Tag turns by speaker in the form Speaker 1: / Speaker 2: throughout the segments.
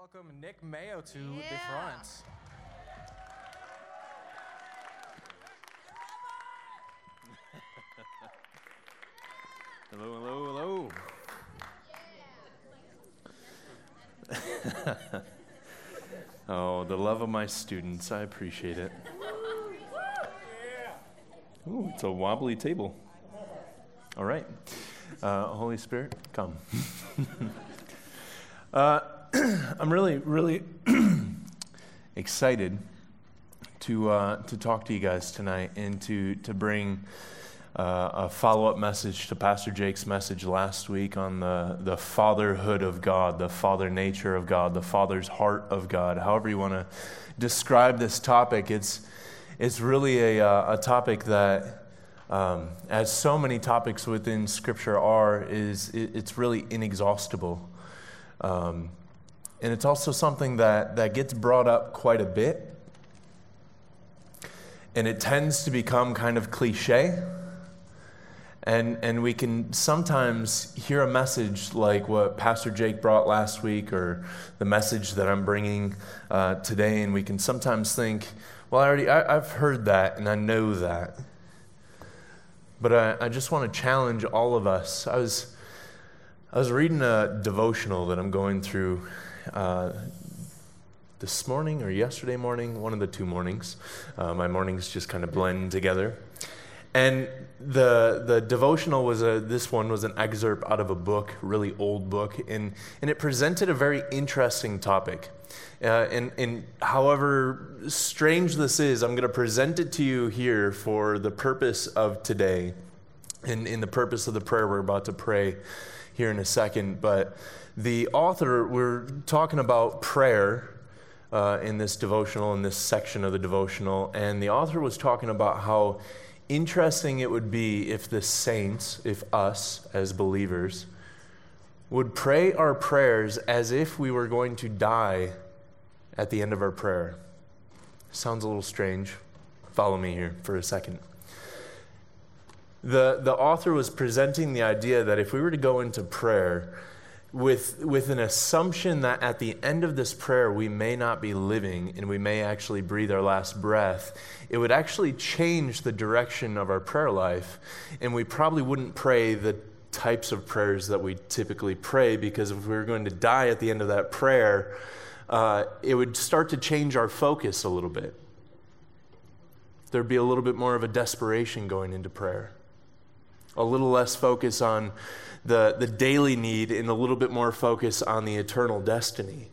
Speaker 1: welcome Nick Mayo to the front.
Speaker 2: Hello, hello, hello. oh, the love of my students. I appreciate it. Ooh, it's a wobbly table. All right. Uh, Holy Spirit, come. uh, I'm really, really excited to, uh, to talk to you guys tonight and to, to bring uh, a follow up message to Pastor Jake's message last week on the, the fatherhood of God, the father nature of God, the father's heart of God. However, you want to describe this topic, it's, it's really a, uh, a topic that, um, as so many topics within Scripture are, is it, it's really inexhaustible. Um, and it's also something that, that gets brought up quite a bit. And it tends to become kind of cliche. And, and we can sometimes hear a message like what Pastor Jake brought last week or the message that I'm bringing uh, today, and we can sometimes think, well, I already, I, have heard that and I know that. But I, I just want to challenge all of us. I was, I was reading a devotional that I'm going through uh, this morning or yesterday morning, one of the two mornings. Uh, my mornings just kind of blend together. And the, the devotional was a, this one was an excerpt out of a book, really old book, and, and it presented a very interesting topic. Uh, and, and however strange this is, I'm going to present it to you here for the purpose of today and in the purpose of the prayer we're about to pray here in a second. But the author, we're talking about prayer uh, in this devotional, in this section of the devotional, and the author was talking about how interesting it would be if the saints, if us as believers, would pray our prayers as if we were going to die at the end of our prayer. Sounds a little strange. Follow me here for a second. The, the author was presenting the idea that if we were to go into prayer, with, with an assumption that at the end of this prayer we may not be living and we may actually breathe our last breath, it would actually change the direction of our prayer life. And we probably wouldn't pray the types of prayers that we typically pray because if we were going to die at the end of that prayer, uh, it would start to change our focus a little bit. There'd be a little bit more of a desperation going into prayer, a little less focus on the, the daily need and a little bit more focus on the eternal destiny.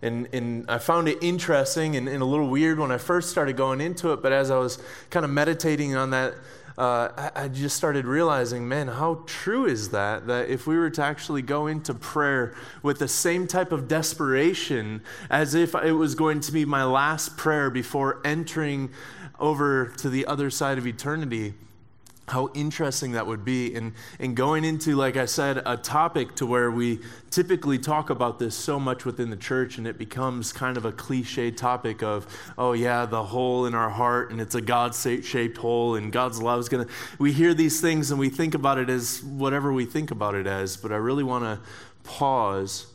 Speaker 2: And, and I found it interesting and, and a little weird when I first started going into it, but as I was kind of meditating on that, uh, I, I, just started realizing, man, how true is that? That if we were to actually go into prayer with the same type of desperation as if it was going to be my last prayer before entering over to the other side of eternity, how interesting that would be. And, and going into like i said a topic to where we typically talk about this so much within the church and it becomes kind of a cliche topic of oh yeah the hole in our heart and it's a god-shaped hole and god's love is going to we hear these things and we think about it as whatever we think about it as. But i really want to pause.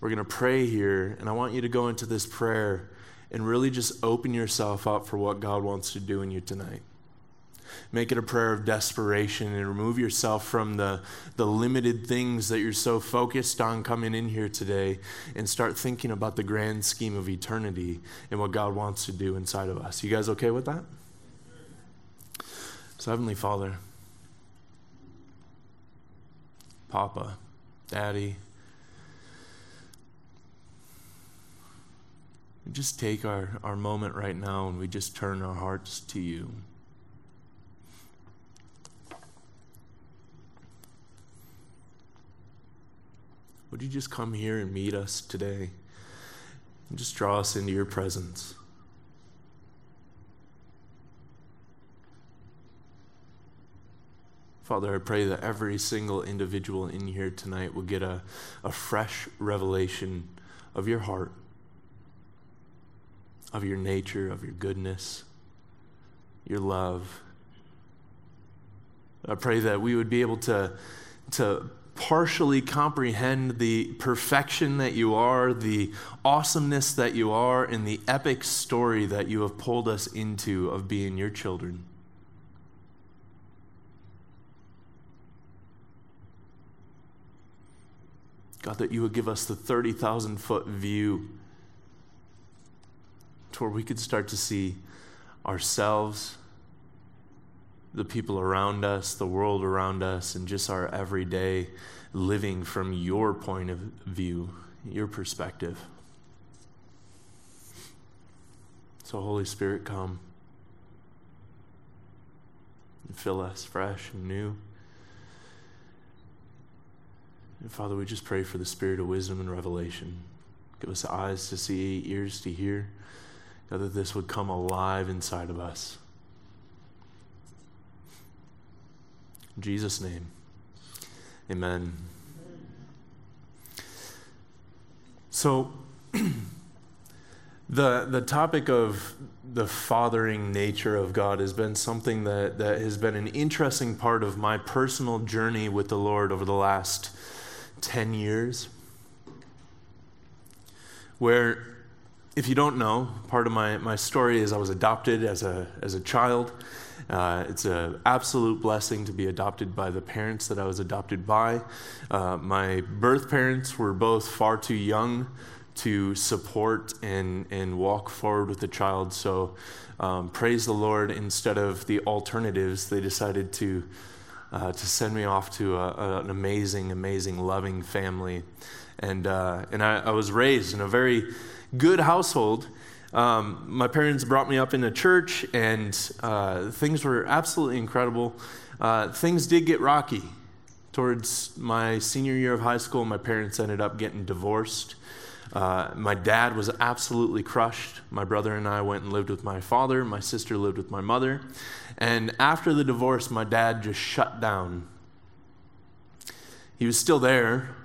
Speaker 2: We're going to pray here and i want you to go into this prayer and really just open yourself up for what god wants to do in you tonight Make it a prayer of desperation and remove yourself from the, the limited things that you're so focused on coming in here today and start thinking about the grand scheme of eternity and what God wants to do inside of us. You guys okay with that? So, Heavenly Father, Papa, Daddy, just take our, our moment right now and we just turn our hearts to you. Would you just come here and meet us today and just draw us into your presence? Father, I pray that every single individual in here tonight will get a, a fresh revelation of your heart, of your nature, of your goodness, your love. I pray that we would be able to, to partially comprehend the perfection that you are, the awesomeness that you are, and the epic story that you have pulled us into of being your children. God, that you would give us the 30,000 foot view to where we could start to see ourselves, the people around us, the world around us, and just our everyday living from your point of view, your perspective. So, Holy Spirit, come and fill us fresh and new. And Father, we just pray for the spirit of wisdom and revelation. Give us eyes to see, ears to hear. God, that this would come alive inside of us. In Jesus' name, amen. So, the, the topic of the fathering nature of God has been something that, that has been an interesting part of my personal journey with the Lord over the last 10 years. Where, if you don't know, part of my, my story is I was adopted as a, as a child. Uh, it's an absolute blessing to be adopted by the parents that I was adopted by. Uh, my birth parents were both far too young to support and, and walk forward with the child. So, um, praise the Lord, instead of the alternatives, they decided to uh, to send me off to a, a, an amazing, amazing, loving family. And, uh, and I, I, was raised in a very good household. Um, my parents brought me up in a church, and uh, things were absolutely incredible. Uh, things did get rocky. Towards my senior year of high school, my parents ended up getting divorced. Uh, my dad was absolutely crushed. My brother and I went and lived with my father. My sister lived with my mother. And after the divorce, my dad just shut down. He was still there,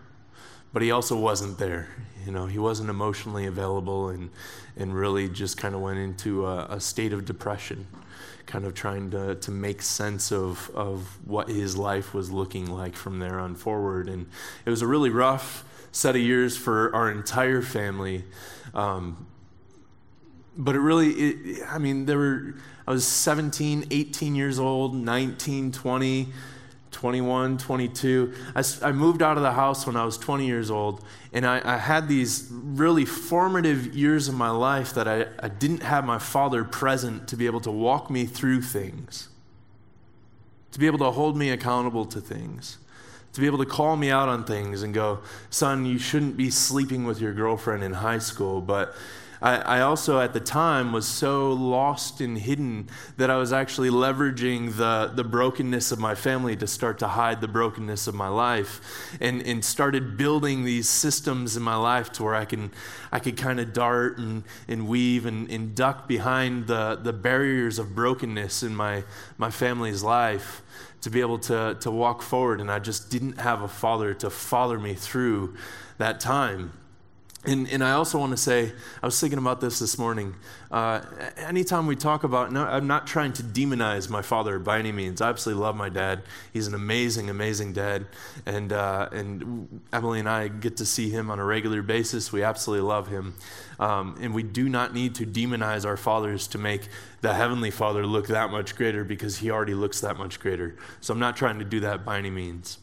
Speaker 2: but he also wasn't there. You know, he wasn't emotionally available and, and really just kind of went into a, a state of depression, kind of trying to, to make sense of, of what his life was looking like from there on forward. And it was a really rough set of years for our entire family. Um, but it really, it, I mean, there were, I was 17, 18 years old, 19, 20, 21, 22. I, I moved out of the house when I was 20 years old, and I, I had these really formative years of my life that I, I didn't have my father present to be able to walk me through things, to be able to hold me accountable to things to be able to call me out on things and go, son, you shouldn't be sleeping with your girlfriend in high school. But I, I, also, at the time, was so lost and hidden that I was actually leveraging the, the brokenness of my family to start to hide the brokenness of my life and, and started building these systems in my life to where I, can, I could kind of dart and, and weave and, and duck behind the, the barriers of brokenness in my, my family's life to be able to, to walk forward. And I just didn't have a father to father me through that time. And, and I also want to say, I was thinking about this this morning. Uh, anytime we talk about, no, I'm not trying to demonize my father by any means. I absolutely love my dad. He's an amazing, amazing dad. And, uh, and Emily and I get to see him on a regular basis. We absolutely love him. Um, and we do not need to demonize our fathers to make the Heavenly Father look that much greater because he already looks that much greater. So I'm not trying to do that by any means.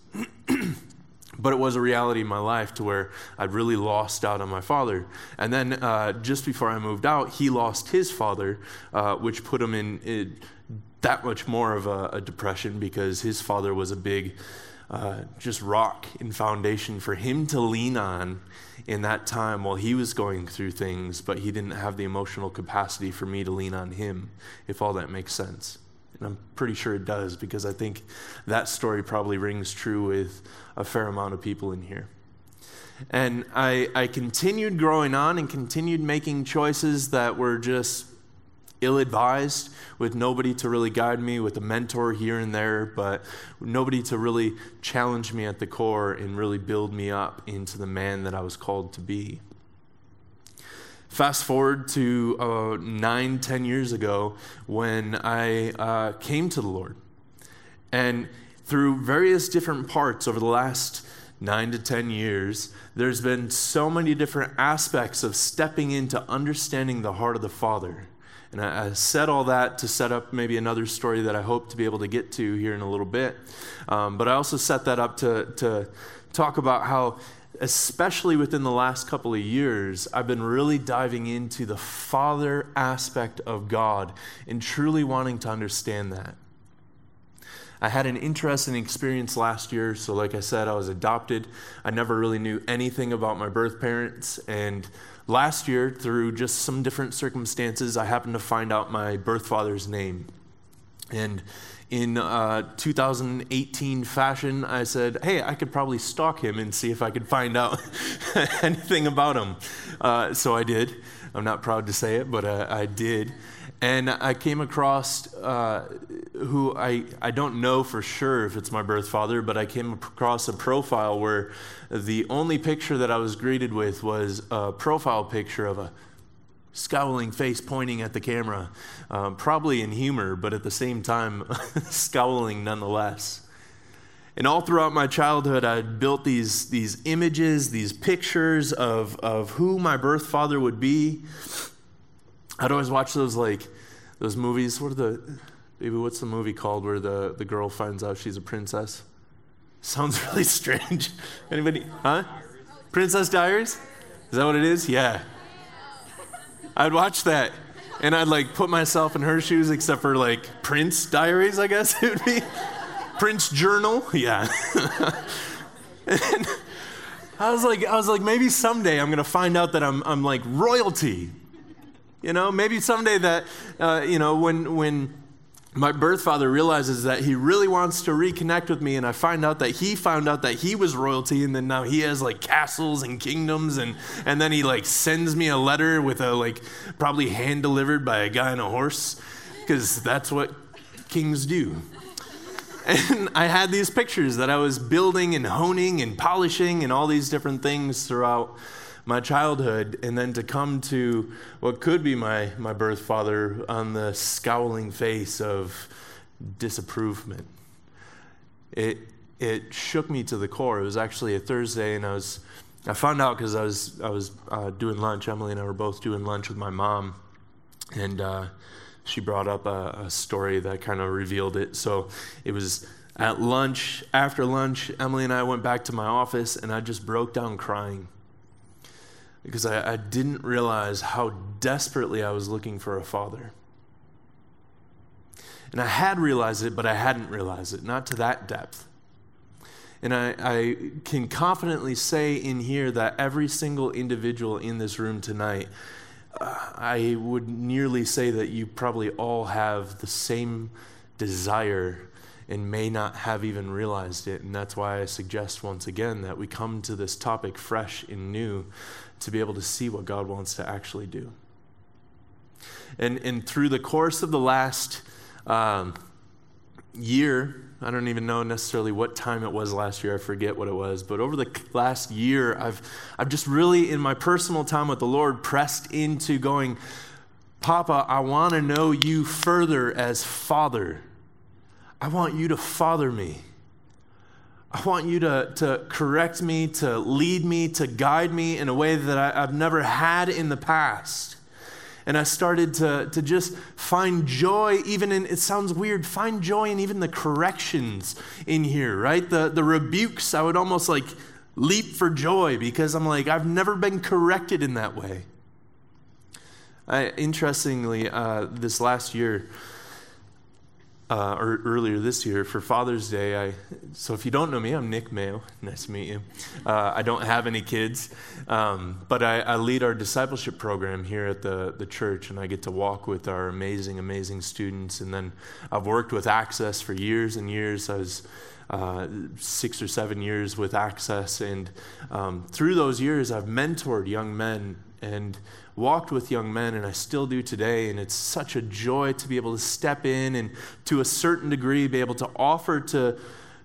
Speaker 2: but it was a reality in my life to where I'd really lost out on my father. And then uh, just before I moved out, he lost his father, uh, which put him in, that much more of a, a, depression because his father was a big, uh, just rock and foundation for him to lean on in that time while he was going through things, but he didn't have the emotional capacity for me to lean on him, if all that makes sense. And I'm pretty sure it does because I think that story probably rings true with a fair amount of people in here. And I, I continued growing on and continued making choices that were just ill advised, with nobody to really guide me, with a mentor here and there, but nobody to really challenge me at the core and really build me up into the man that I was called to be. Fast forward to uh, nine, ten years ago when I uh, came to the Lord. And through various different parts over the last nine to 10 years, there's been so many different aspects of stepping into understanding the heart of the Father. And I, I, said all that to set up maybe another story that I hope to be able to get to here in a little bit. Um, but I also set that up to, to talk about how, especially within the last couple of years, I've been really diving into the Father aspect of God and truly wanting to understand that. I had an interesting experience last year. So, like I said, I was adopted. I never really knew anything about my birth parents. And last year, through just some different circumstances, I happened to find out my birth father's name. And in uh, 2018 fashion, I said, hey, I could probably stalk him and see if I could find out anything about him. Uh, so I did. I'm not proud to say it, but uh, I did. And I came across uh, who I, I don't know for sure if it's my birth father, but I came across a profile where the only picture that I was greeted with was a profile picture of a scowling face pointing at the camera, um, probably in humor, but at the same time, scowling nonetheless. And all throughout my childhood, I built these, these images, these pictures of, of who my birth father would be. I'd always watch those like those movies. What are the baby? What's the movie called where the, the girl finds out she's a princess? Sounds really strange. Anybody? Huh? Princess Diaries? Is that what it is? Yeah. I'd watch that and I'd like put myself in her shoes, except for like Prince Diaries, I guess it would be. Prince Journal, yeah. and I was like, I was like, maybe someday I'm gonna find out that I'm, I'm like royalty. You know, maybe someday that, uh, you know, when, when my birth father realizes that he really wants to reconnect with me, and I find out that he found out that he was royalty, and then now he has like castles and kingdoms, and, and then he like sends me a letter with a like probably hand delivered by a guy on a horse, because that's what kings do. And I had these pictures that I was building and honing and polishing and all these different things throughout my childhood and then to come to what could be my, my birth father on the scowling face of disapprovement. It, it shook me to the core. It was actually a Thursday, and I was I found out because I was I was uh, doing lunch. Emily and I were both doing lunch with my mom, and uh, she brought up a, a story that kind of revealed it. So it was at lunch. After lunch, Emily and I went back to my office, and I just broke down crying because I, I didn't realize how desperately I was looking for a father. And I had realized it, but I hadn't realized it, not to that depth. And I, I, can confidently say in here that every single individual in this room tonight, uh, I would nearly say that you probably all have the same desire and may not have even realized it. And that's why I suggest once again that we come to this topic fresh and new to be able to see what God wants to actually do. And, and through the course of the last um, year, I don't even know necessarily what time it was last year. I forget what it was. But over the last year, I've, I've just really, in my personal time with the Lord, pressed into going, Papa, I want to know you further as Father. I want you to father me. I want you to, to correct me, to lead me, to guide me in a way that I, have never had in the past. And I started to, to just find joy, even in, it sounds weird, find joy in even the corrections in here, right? The, the rebukes, I would almost like leap for joy because I'm like, I've never been corrected in that way. I, interestingly, uh, this last year, uh, or earlier this year for Father's Day. I, so if you don't know me, I'm Nick Mayo. Nice to meet you. Uh, I don't have any kids, um, but I, I, lead our discipleship program here at the, the church, and I get to walk with our amazing, amazing students. And then I've worked with Access for years and years. I was uh, six or seven years with Access, and um, through those years, I've mentored young men and walked with young men, and I still do today. And it's such a joy to be able to step in and, to a certain degree, be able to offer to,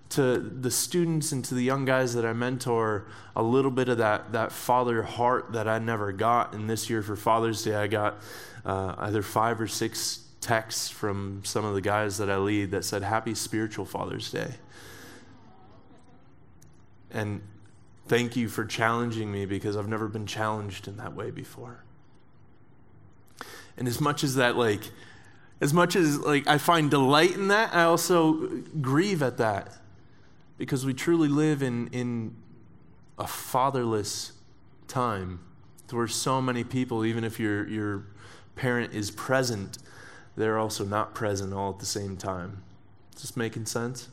Speaker 2: to the students and to the young guys that I mentor a little bit of that, that father heart that I never got. And this year for Father's Day, I got uh, either five or six texts from some of the guys that I lead that said, Happy Spiritual Father's Day. And thank you for challenging me because I've never been challenged in that way before. And as much as that, like, as much as like I find delight in that, I also grieve at that because we truly live in, in a fatherless time where so many people, even if your, your parent is present, they're also not present all at the same time. Is this making sense?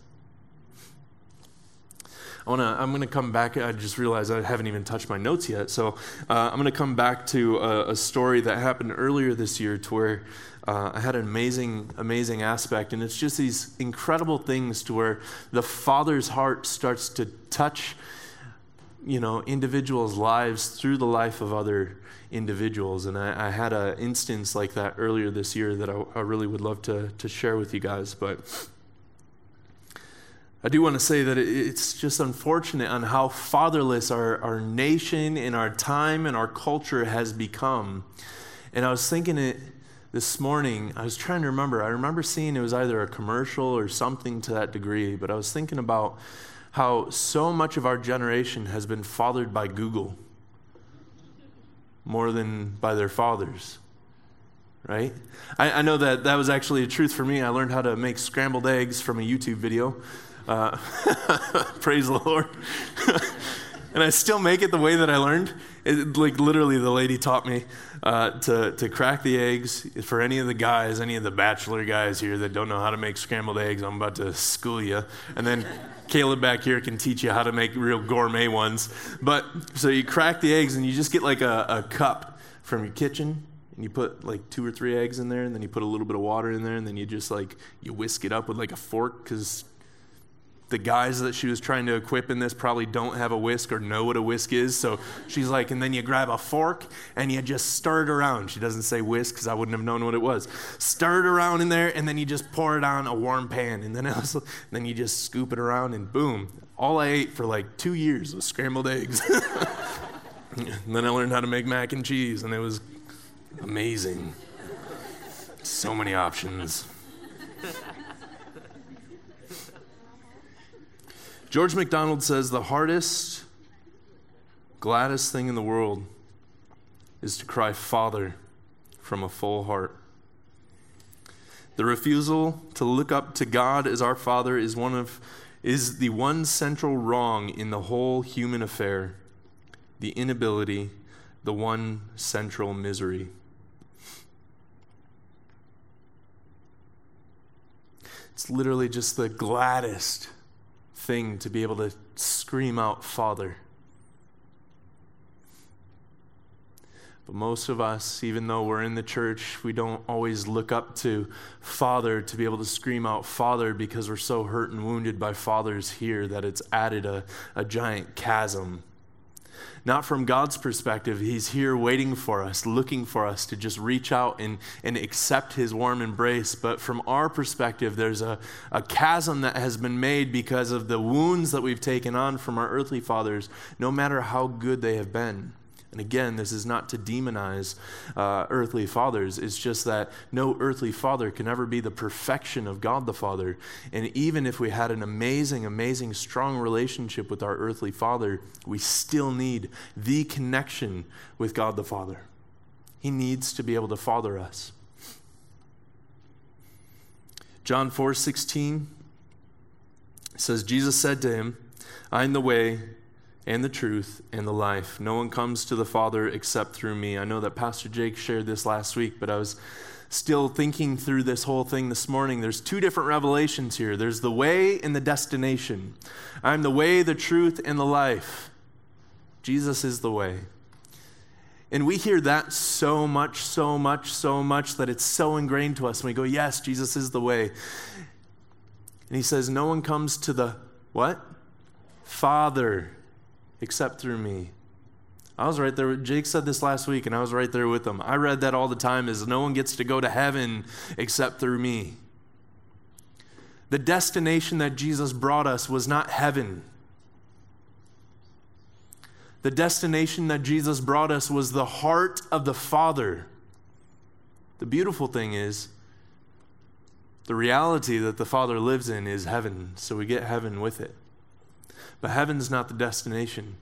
Speaker 2: I wanna, I'm going to come back. I just realized I haven't even touched my notes yet. So uh, I'm going to come back to a, a, story that happened earlier this year to where uh, I had an amazing, amazing aspect. And it's just these incredible things to where the father's heart starts to touch you know individuals' lives through the life of other individuals. And I, I had an instance like that earlier this year that I, I really would love to, to share with you guys. But I do want to say that it's just unfortunate on how fatherless our, our nation and our time and our culture has become. And I was thinking it this morning, I was trying to remember. I remember seeing it was either a commercial or something to that degree, but I was thinking about how so much of our generation has been fathered by Google more than by their fathers. Right? I, I, know that that was actually a truth for me. I learned how to make scrambled eggs from a YouTube video. Uh, praise the Lord. and I still make it the way that I learned. It, like literally, the lady taught me uh, to to crack the eggs. For any of the guys, any of the bachelor guys here that don't know how to make scrambled eggs, I'm about to school you. And then Caleb back here can teach you how to make real gourmet ones. But so you crack the eggs and you just get like a, a cup from your kitchen and you put like two or three eggs in there and then you put a little bit of water in there and then you just like you whisk it up with like a fork because the guys that she was trying to equip in this probably don't have a whisk or know what a whisk is. So she's like, and then you grab a fork and you just stir it around. She doesn't say whisk because I wouldn't have known what it was. Stir it around in there and then you just pour it on a warm pan. And then, also, then you just scoop it around and boom. All I ate for like two years was scrambled eggs. and then I learned how to make mac and cheese and it was amazing. So many options. George MacDonald says the hardest, gladdest thing in the world is to cry, Father, from a full heart. The refusal to look up to God as our Father is one of is the one central wrong in the whole human affair. The inability, the one central misery. It's literally just the gladdest thing to be able to scream out, Father. But most of us, even though we're in the church, we don't always look up to Father to be able to scream out Father because we're so hurt and wounded by fathers here that it's added a, a giant chasm not from God's perspective. He's here waiting for us, looking for us to just reach out and, and accept His warm embrace. But from our perspective, there's a, a chasm that has been made because of the wounds that we've taken on from our earthly fathers, no matter how good they have been. And again, this is not to demonize uh, earthly fathers. It's just that no earthly father can ever be the perfection of God the Father. And even if we had an amazing, amazing, strong relationship with our earthly father, we still need the connection with God the Father. He needs to be able to father us. John 4 16 says, Jesus said to him, I am the way, and the truth and the life. No one comes to the Father except through me. I know that Pastor Jake shared this last week, but I was still thinking through this whole thing this morning. There's two different revelations here there's the way and the destination. I'm the way, the truth, and the life. Jesus is the way. And we hear that so much, so much, so much that it's so ingrained to us. And we go, Yes, Jesus is the way. And he says, No one comes to the what? Father except through me. I was right there. Jake said this last week, and I was right there with him. I read that all the time as no one gets to go to heaven except through me. The destination that Jesus brought us was not heaven. The destination that Jesus brought us was the heart of the Father. The beautiful thing is, the reality that the Father lives in is heaven, so we get heaven with it. But heaven's not the destination.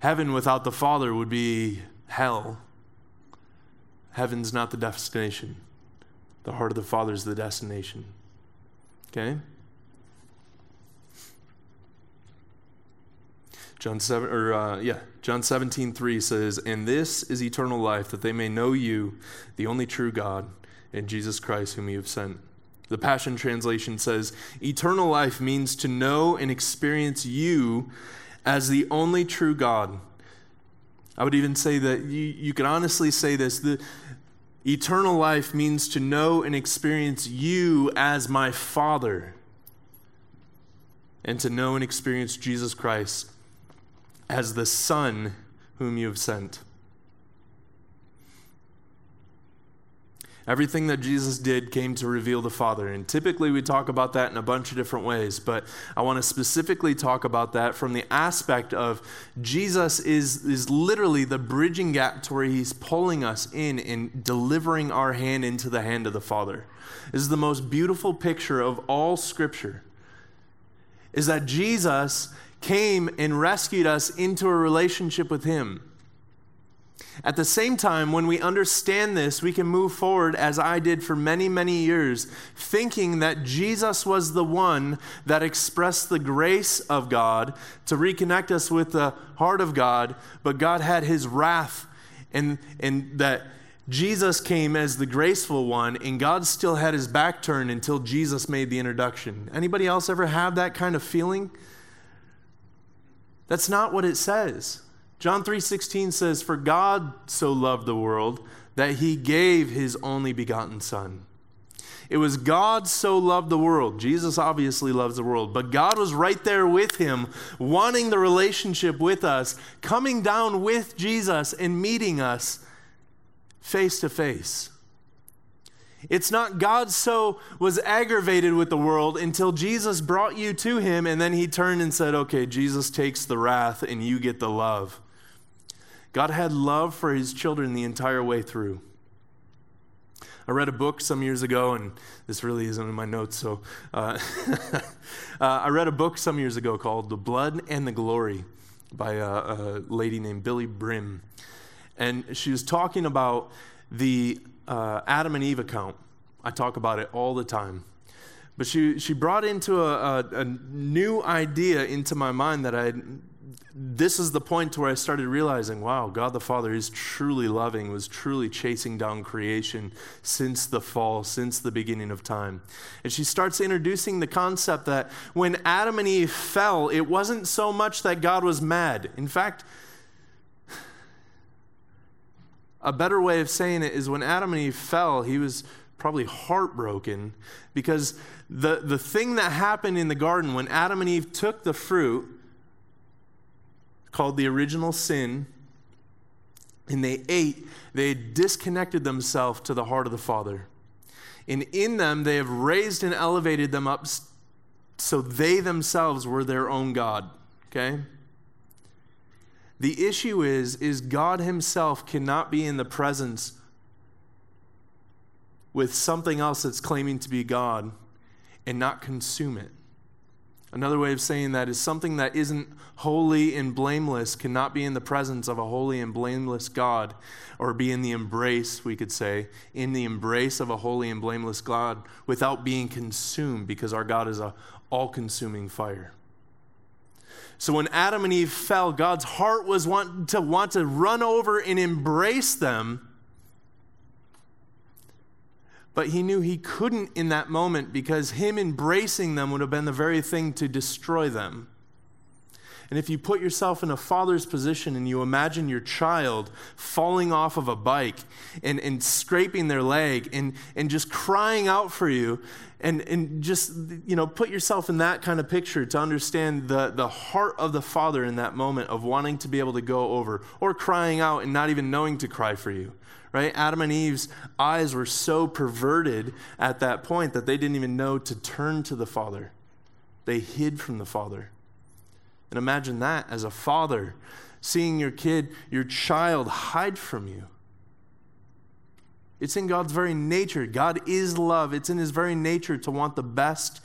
Speaker 2: Heaven without the Father would be hell. Heaven's not the destination. The heart of the Father is the destination. Okay? John 7 or uh, yeah, John 17, 3 says, And this is eternal life, that they may know you, the only true God, and Jesus Christ, whom you have sent. The Passion Translation says, Eternal life means to know and experience you as the only true God. I would even say that you, you could honestly say this the eternal life means to know and experience you as my Father, and to know and experience Jesus Christ as the Son whom you have sent. Everything that Jesus did came to reveal the Father. And typically we talk about that in a bunch of different ways, but I want to specifically talk about that from the aspect of Jesus is, is literally the bridging gap to where he's pulling us in and delivering our hand into the hand of the Father. This is the most beautiful picture of all Scripture. Is that Jesus came and rescued us into a relationship with Him. At the same time, when we understand this, we can move forward as I did for many, many years, thinking that Jesus was the one that expressed the grace of God to reconnect us with the heart of God, but God had his wrath, and, and that Jesus came as the graceful one, and God still had his back turned until Jesus made the introduction. Anybody else ever have that kind of feeling? That's not what it says. John 3:16 says for God so loved the world that he gave his only begotten son. It was God so loved the world. Jesus obviously loves the world, but God was right there with him, wanting the relationship with us, coming down with Jesus and meeting us face to face. It's not God so was aggravated with the world until Jesus brought you to him and then he turned and said, "Okay, Jesus takes the wrath and you get the love." God had love for his children the entire way through. I read a book some years ago, and this really isn't in my notes, so uh, uh, I read a book some years ago called The Blood and the Glory by a, a lady named Billye Brim. And she was talking about the uh, Adam and Eve account. I talk about it all the time. But she, she brought into a, a, a new idea into my mind that I this is the point where I started realizing, wow, God the Father is truly loving, was truly chasing down creation since the fall, since the beginning of time. And she starts introducing the concept that when Adam and Eve fell, it wasn't so much that God was mad. In fact, a better way of saying it is when Adam and Eve fell, he was probably heartbroken because the, the thing that happened in the garden when Adam and Eve took the fruit called the original sin and they ate, they disconnected themselves to the heart of the Father. And in them, they have raised and elevated them up so they themselves were their own God. Okay? The issue is, is God Himself cannot be in the presence with something else that's claiming to be God and not consume it. Another way of saying that is something that isn't holy and blameless cannot be in the presence of a holy and blameless God, or be in the embrace, we could say, in the embrace of a holy and blameless God without being consumed, because our God is a all consuming fire. So when Adam and Eve fell, God's heart was want to want to run over and embrace them but he knew he couldn't in that moment because him embracing them would have been the very thing to destroy them. And if you put yourself in a father's position and you imagine your child falling off of a bike and, and scraping their leg and, and just crying out for you, and, and just, you know, put yourself in that kind of picture to understand the, the heart of the father in that moment of wanting to be able to go over or crying out and not even knowing to cry for you right? Adam and Eve's eyes were so perverted at that point that they didn't even know to turn to the Father. They hid from the Father. And imagine that as a father, seeing your kid, your child hide from you. It's in God's very nature. God is love. It's in his very nature to want the best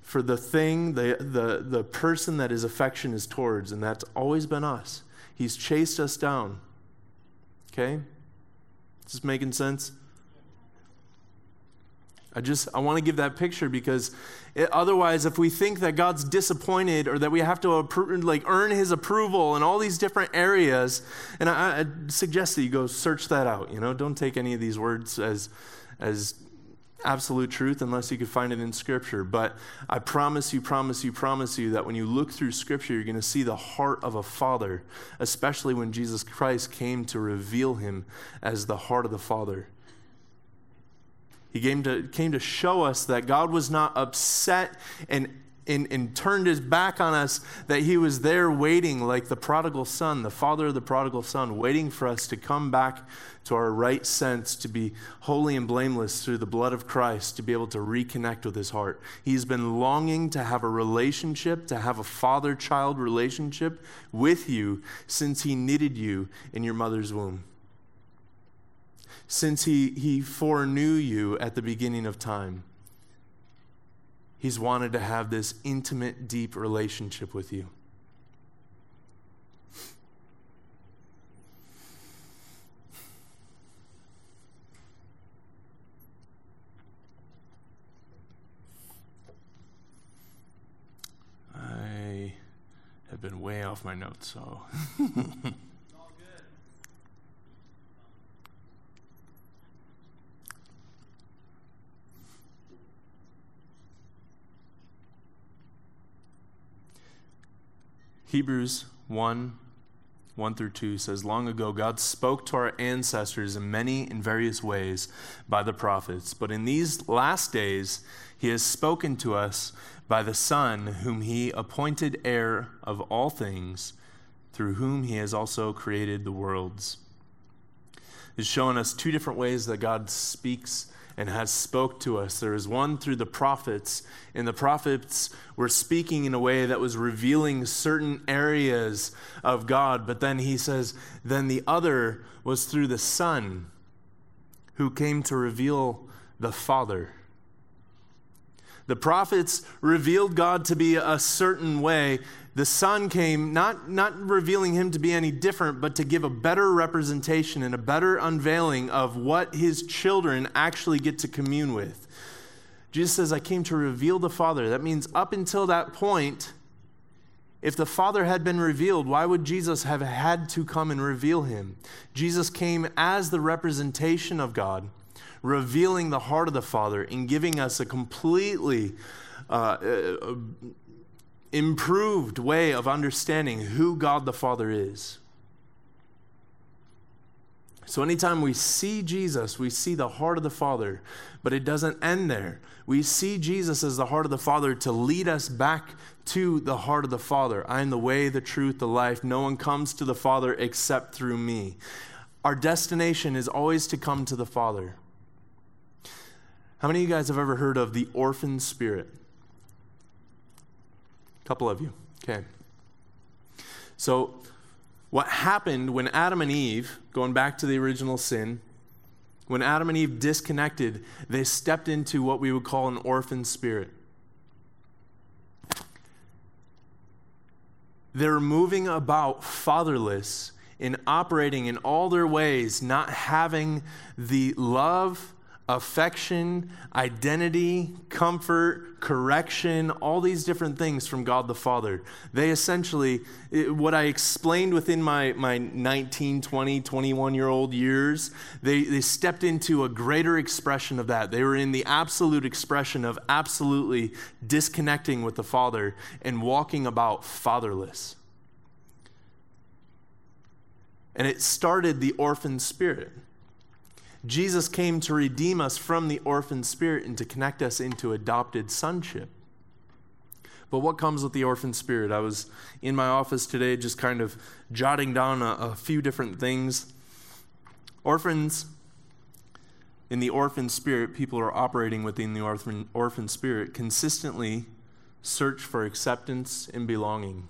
Speaker 2: for the thing, the, the, the person that his affection is towards, and that's always been us. He's chased us down. Okay? Is this making sense? I just I want to give that picture because it, otherwise, if we think that God's disappointed or that we have to appro- like earn His approval in all these different areas, and I, I, suggest that you go search that out. You know, don't take any of these words as as absolute truth unless you could find it in Scripture. But I promise you, promise you, promise you that when you look through Scripture, you're going to see the heart of a father, especially when Jesus Christ came to reveal Him as the heart of the Father. He came to, came to show us that God was not upset and, and, and turned his back on us, that he was there waiting like the prodigal son, the father of the prodigal son, waiting for us to come back to our right sense, to be holy and blameless through the blood of Christ, to be able to reconnect with his heart. He's been longing to have a relationship, to have a father child relationship with you since he knitted you in your mother's womb since he, he foreknew you at the beginning of time. He's wanted to have this intimate, deep relationship with you. I have been way off my notes, so. Hebrews 1 1 through 2 says, Long ago, God spoke to our ancestors in many and various ways by the prophets, but in these last days, He has spoken to us by the Son, whom He appointed heir of all things, through whom He has also created the worlds. It's showing us two different ways that God speaks and has spoke to us. There is one through the prophets, and the prophets were speaking in a way that was revealing certain areas of God. But then he says, then the other was through the Son, who came to reveal the Father. The prophets revealed God to be a certain way. The Son came not, not revealing him to be any different, but to give a better representation and a better unveiling of what his children actually get to commune with. Jesus says, I came to reveal the Father. That means up until that point, if the Father had been revealed, why would Jesus have had to come and reveal him? Jesus came as the representation of God revealing the heart of the Father and giving us a completely uh, uh, improved way of understanding who God the Father is. So, anytime we see Jesus, we see the heart of the Father, but it doesn't end there. We see Jesus as the heart of the Father to lead us back to the heart of the Father. I am the way, the truth, the life. No one comes to the Father except through me. Our destination is always to come to the Father. How many of you guys have ever heard of the orphan spirit? A couple of you. Okay. So, what happened when Adam and Eve, going back to the original sin, when Adam and Eve disconnected, they stepped into what we would call an orphan spirit. They're moving about fatherless in operating in all their ways, not having the love affection, identity, comfort, correction, all these different things from God the Father. They essentially, what I explained within my, my 19, 20, 21 year old years, they, they stepped into a greater expression of that. They were in the absolute expression of absolutely disconnecting with the Father and walking about fatherless. And it started the orphan spirit. Jesus came to redeem us from the orphan spirit and to connect us into adopted sonship. But what comes with the orphan spirit? I was in my office today just kind of jotting down a, a few different things. Orphans, in the orphan spirit, people are operating within the orphan, orphan spirit, consistently search for acceptance and belonging.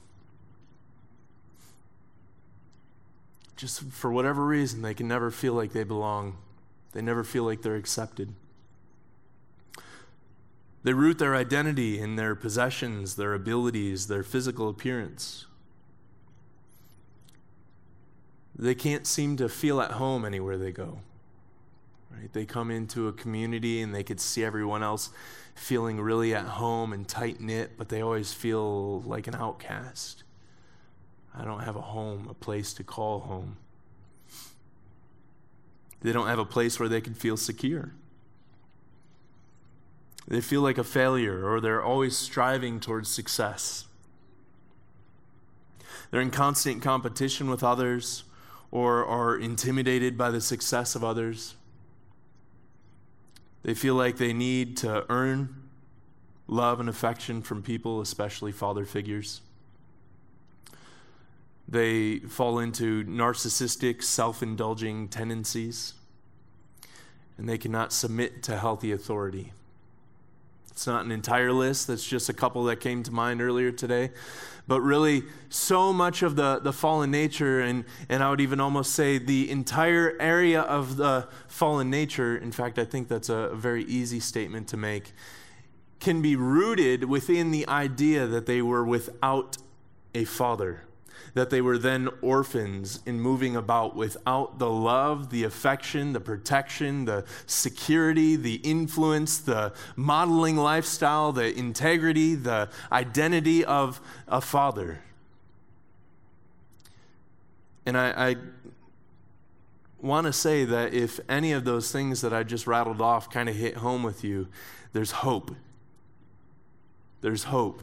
Speaker 2: Just for whatever reason, they can never feel like they belong. They never feel like they're accepted. They root their identity in their possessions, their abilities, their physical appearance. They can't seem to feel at home anywhere they go. Right? They come into a community and they could see everyone else feeling really at home and tight knit, but they always feel like an outcast. I don't have a home, a place to call home. They don't have a place where they can feel secure. They feel like a failure or they're always striving towards success. They're in constant competition with others or are intimidated by the success of others. They feel like they need to earn love and affection from people, especially father figures. They fall into narcissistic, self indulging tendencies, and they cannot submit to healthy authority. It's not an entire list, that's just a couple that came to mind earlier today. But really, so much of the, the fallen nature, and, and I would even almost say the entire area of the fallen nature, in fact, I think that's a, a very easy statement to make, can be rooted within the idea that they were without a father that they were then orphans in moving about without the love, the affection, the protection, the security, the influence, the modeling lifestyle, the integrity, the identity of a father. And I, I want to say that if any of those things that I just rattled off kind of hit home with you, there's hope. There's hope.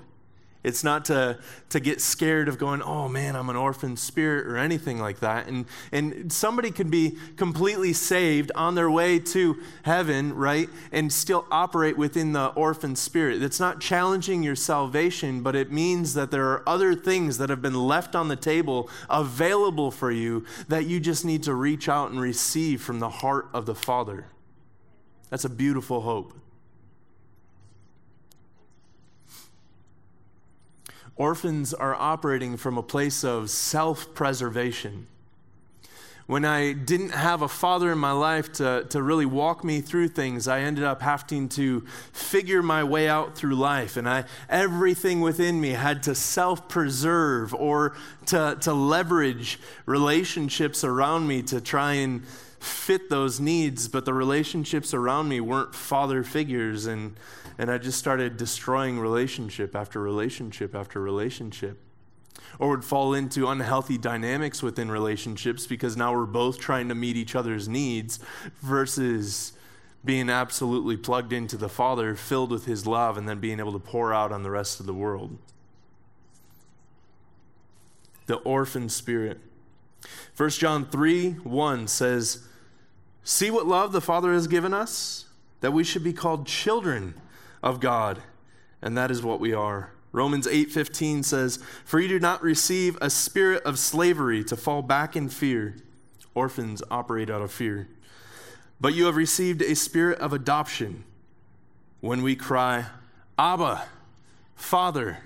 Speaker 2: It's not to, to get scared of going, oh man, I'm an orphan spirit or anything like that. And, and somebody could be completely saved on their way to heaven, right? And still operate within the orphan spirit. It's not challenging your salvation, but it means that there are other things that have been left on the table available for you that you just need to reach out and receive from the heart of the Father. That's a beautiful hope. Orphans are operating from a place of self preservation. When I didn't have a father in my life to, to really walk me through things, I ended up having to figure my way out through life. And I, everything within me had to self preserve or to, to leverage relationships around me to try and fit those needs. But the relationships around me weren't father figures. And and I just started destroying relationship after relationship after relationship. Or would fall into unhealthy dynamics within relationships because now we're both trying to meet each other's needs versus being absolutely plugged into the Father, filled with His love, and then being able to pour out on the rest of the world. The orphan spirit. 1 John 3 1 says, See what love the Father has given us, that we should be called children of God, and that is what we are. Romans 8:15 says, "For you do not receive a spirit of slavery to fall back in fear. Orphans operate out of fear. But you have received a spirit of adoption when we cry, Abba, Father."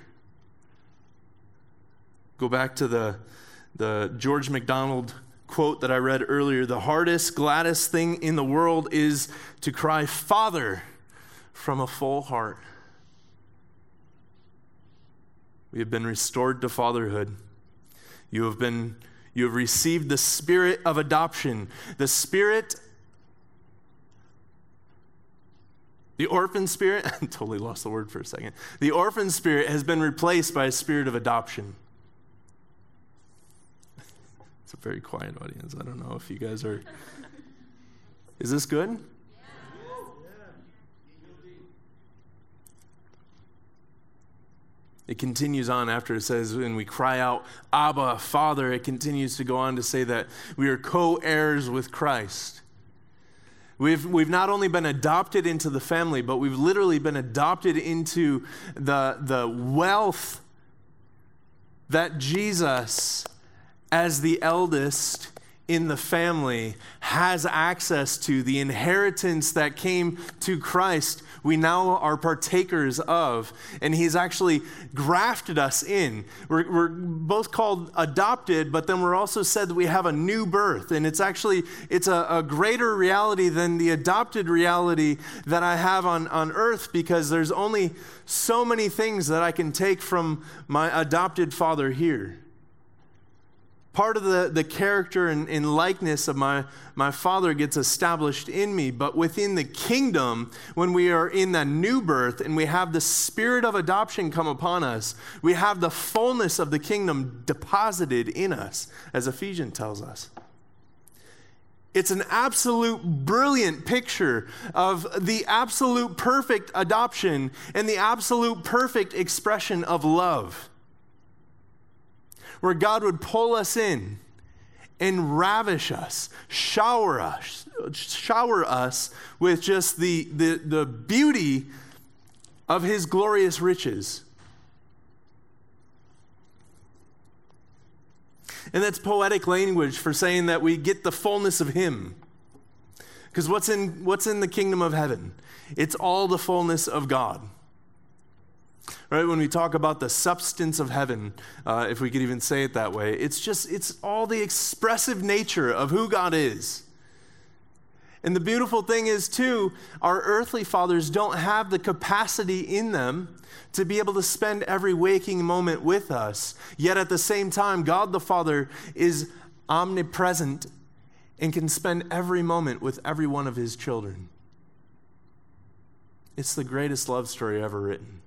Speaker 2: Go back to the the George MacDonald quote that I read earlier, the hardest, gladdest thing in the world is to cry, Father from a full heart. We have been restored to fatherhood. You have been you have received the spirit of adoption, the spirit the orphan spirit, I totally lost the word for a second. The orphan spirit has been replaced by a spirit of adoption. It's a very quiet audience. I don't know if you guys are. Is this good? It continues on after it says, when we cry out, Abba, Father, it continues to go on to say that we are co heirs with Christ. We've, we've not only been adopted into the family, but we've literally been adopted into the, the wealth that Jesus, as the eldest, in the family has access to the inheritance that came to Christ, we now are partakers of. And He's actually grafted us in. We're, we're, both called adopted, but then we're also said that we have a new birth. And it's actually, it's a, a greater reality than the adopted reality that I have on, on earth because there's only so many things that I can take from my adopted father here part of the, the character and, and, likeness of my, my father gets established in me. But within the kingdom, when we are in that new birth and we have the spirit of adoption come upon us, we have the fullness of the kingdom deposited in us, as Ephesians tells us. It's an absolute brilliant picture of the absolute perfect adoption and the absolute perfect expression of love where God would pull us in and ravish us, shower us, shower us with just the, the, the beauty of his glorious riches. And that's poetic language for saying that we get the fullness of him. Because what's in, what's in the kingdom of heaven? It's all the fullness of God. Right? When we talk about the substance of heaven, uh, if we could even say it that way, it's just, it's all the expressive nature of who God is. And the beautiful thing is, too, our earthly fathers don't have the capacity in them to be able to spend every waking moment with us. Yet at the same time, God the Father is omnipresent and can spend every moment with every one of his children. It's the greatest love story ever written.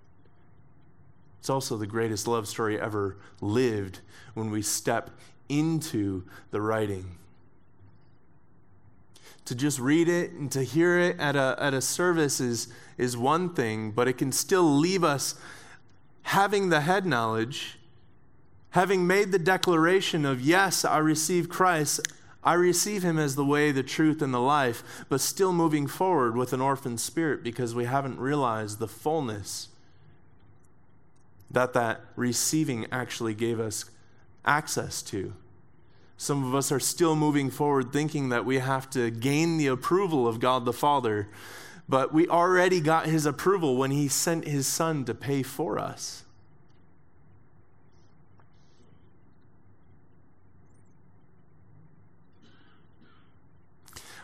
Speaker 2: It's also the greatest love story ever lived when we step into the writing. To just read it and to hear it at a, at a service is, is one thing, but it can still leave us having the head knowledge, having made the declaration of, Yes, I receive Christ, I receive him as the way, the truth, and the life, but still moving forward with an orphan spirit because we haven't realized the fullness that that receiving actually gave us access to. Some of us are still moving forward thinking that we have to gain the approval of God the Father, but we already got his approval when he sent his son to pay for us.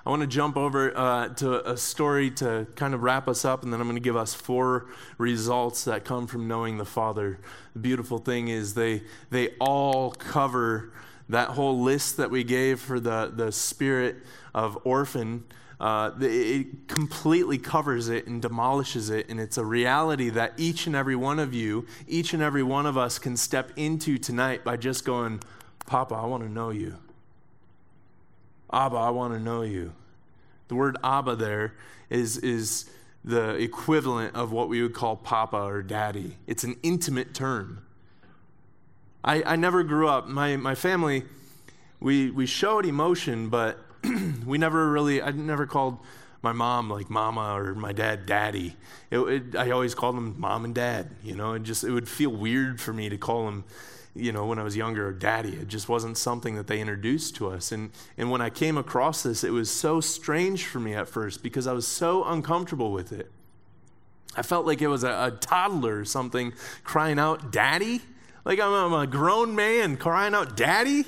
Speaker 2: I want to jump over uh, to a story to kind of wrap us up, and then I'm going to give us four results that come from knowing the Father. The beautiful thing is they, they all cover that whole list that we gave for the, the spirit of orphan. Uh, it completely covers it and demolishes it. And it's a reality that each and every one of you, each and every one of us can step into tonight by just going, Papa, I want to know you. Abba, I want to know you. The word Abba there is, is the equivalent of what we would call Papa or Daddy. It's an intimate term. I, I never grew up, my, my family, we, we showed emotion, but we never really, I never called my mom like mama or my dad daddy. It, it, I always called them mom and dad. You know, it just it would feel weird for me to call them you know, when I was younger, daddy. It just wasn't something that they introduced to us. And, and when I came across this, it was so strange for me at first because I was so uncomfortable with it. I felt like it was a, a toddler or something crying out, Daddy? Like I'm, I'm a grown man crying out, Daddy?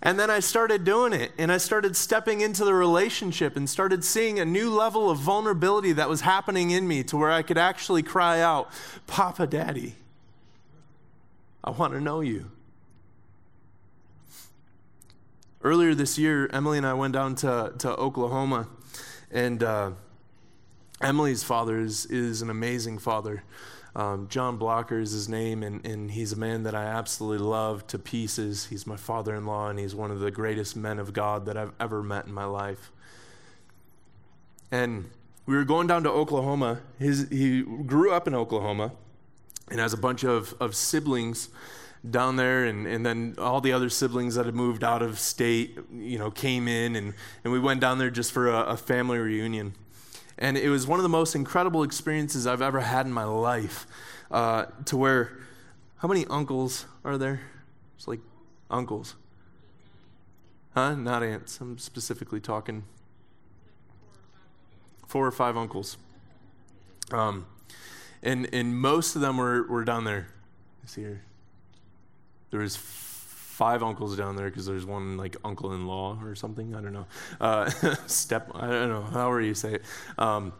Speaker 2: And then I started doing it and I started stepping into the relationship and started seeing a new level of vulnerability that was happening in me to where I could actually cry out, Papa, Daddy. I want to know you. Earlier this year, Emily and I went down to, to Oklahoma, and uh, Emily's father is, is an amazing father. Um, John Blocker is his name, and, and he's a man that I absolutely love to pieces. He's my father in law, and he's one of the greatest men of God that I've ever met in my life. And we were going down to Oklahoma. His, he grew up in Oklahoma and has a bunch of, of siblings down there and, and then all the other siblings that had moved out of state you know came in and, and we went down there just for a, a family reunion and it was one of the most incredible experiences i've ever had in my life uh, to where how many uncles are there it's like uncles Huh? Not aunts. I'm specifically talking four or five uncles. Um, and and most of them were, were down there. See here. There was five uncles down there because there's one like uncle-in-law or something. I don't know. Uh, step. I don't know. However you say it. Um,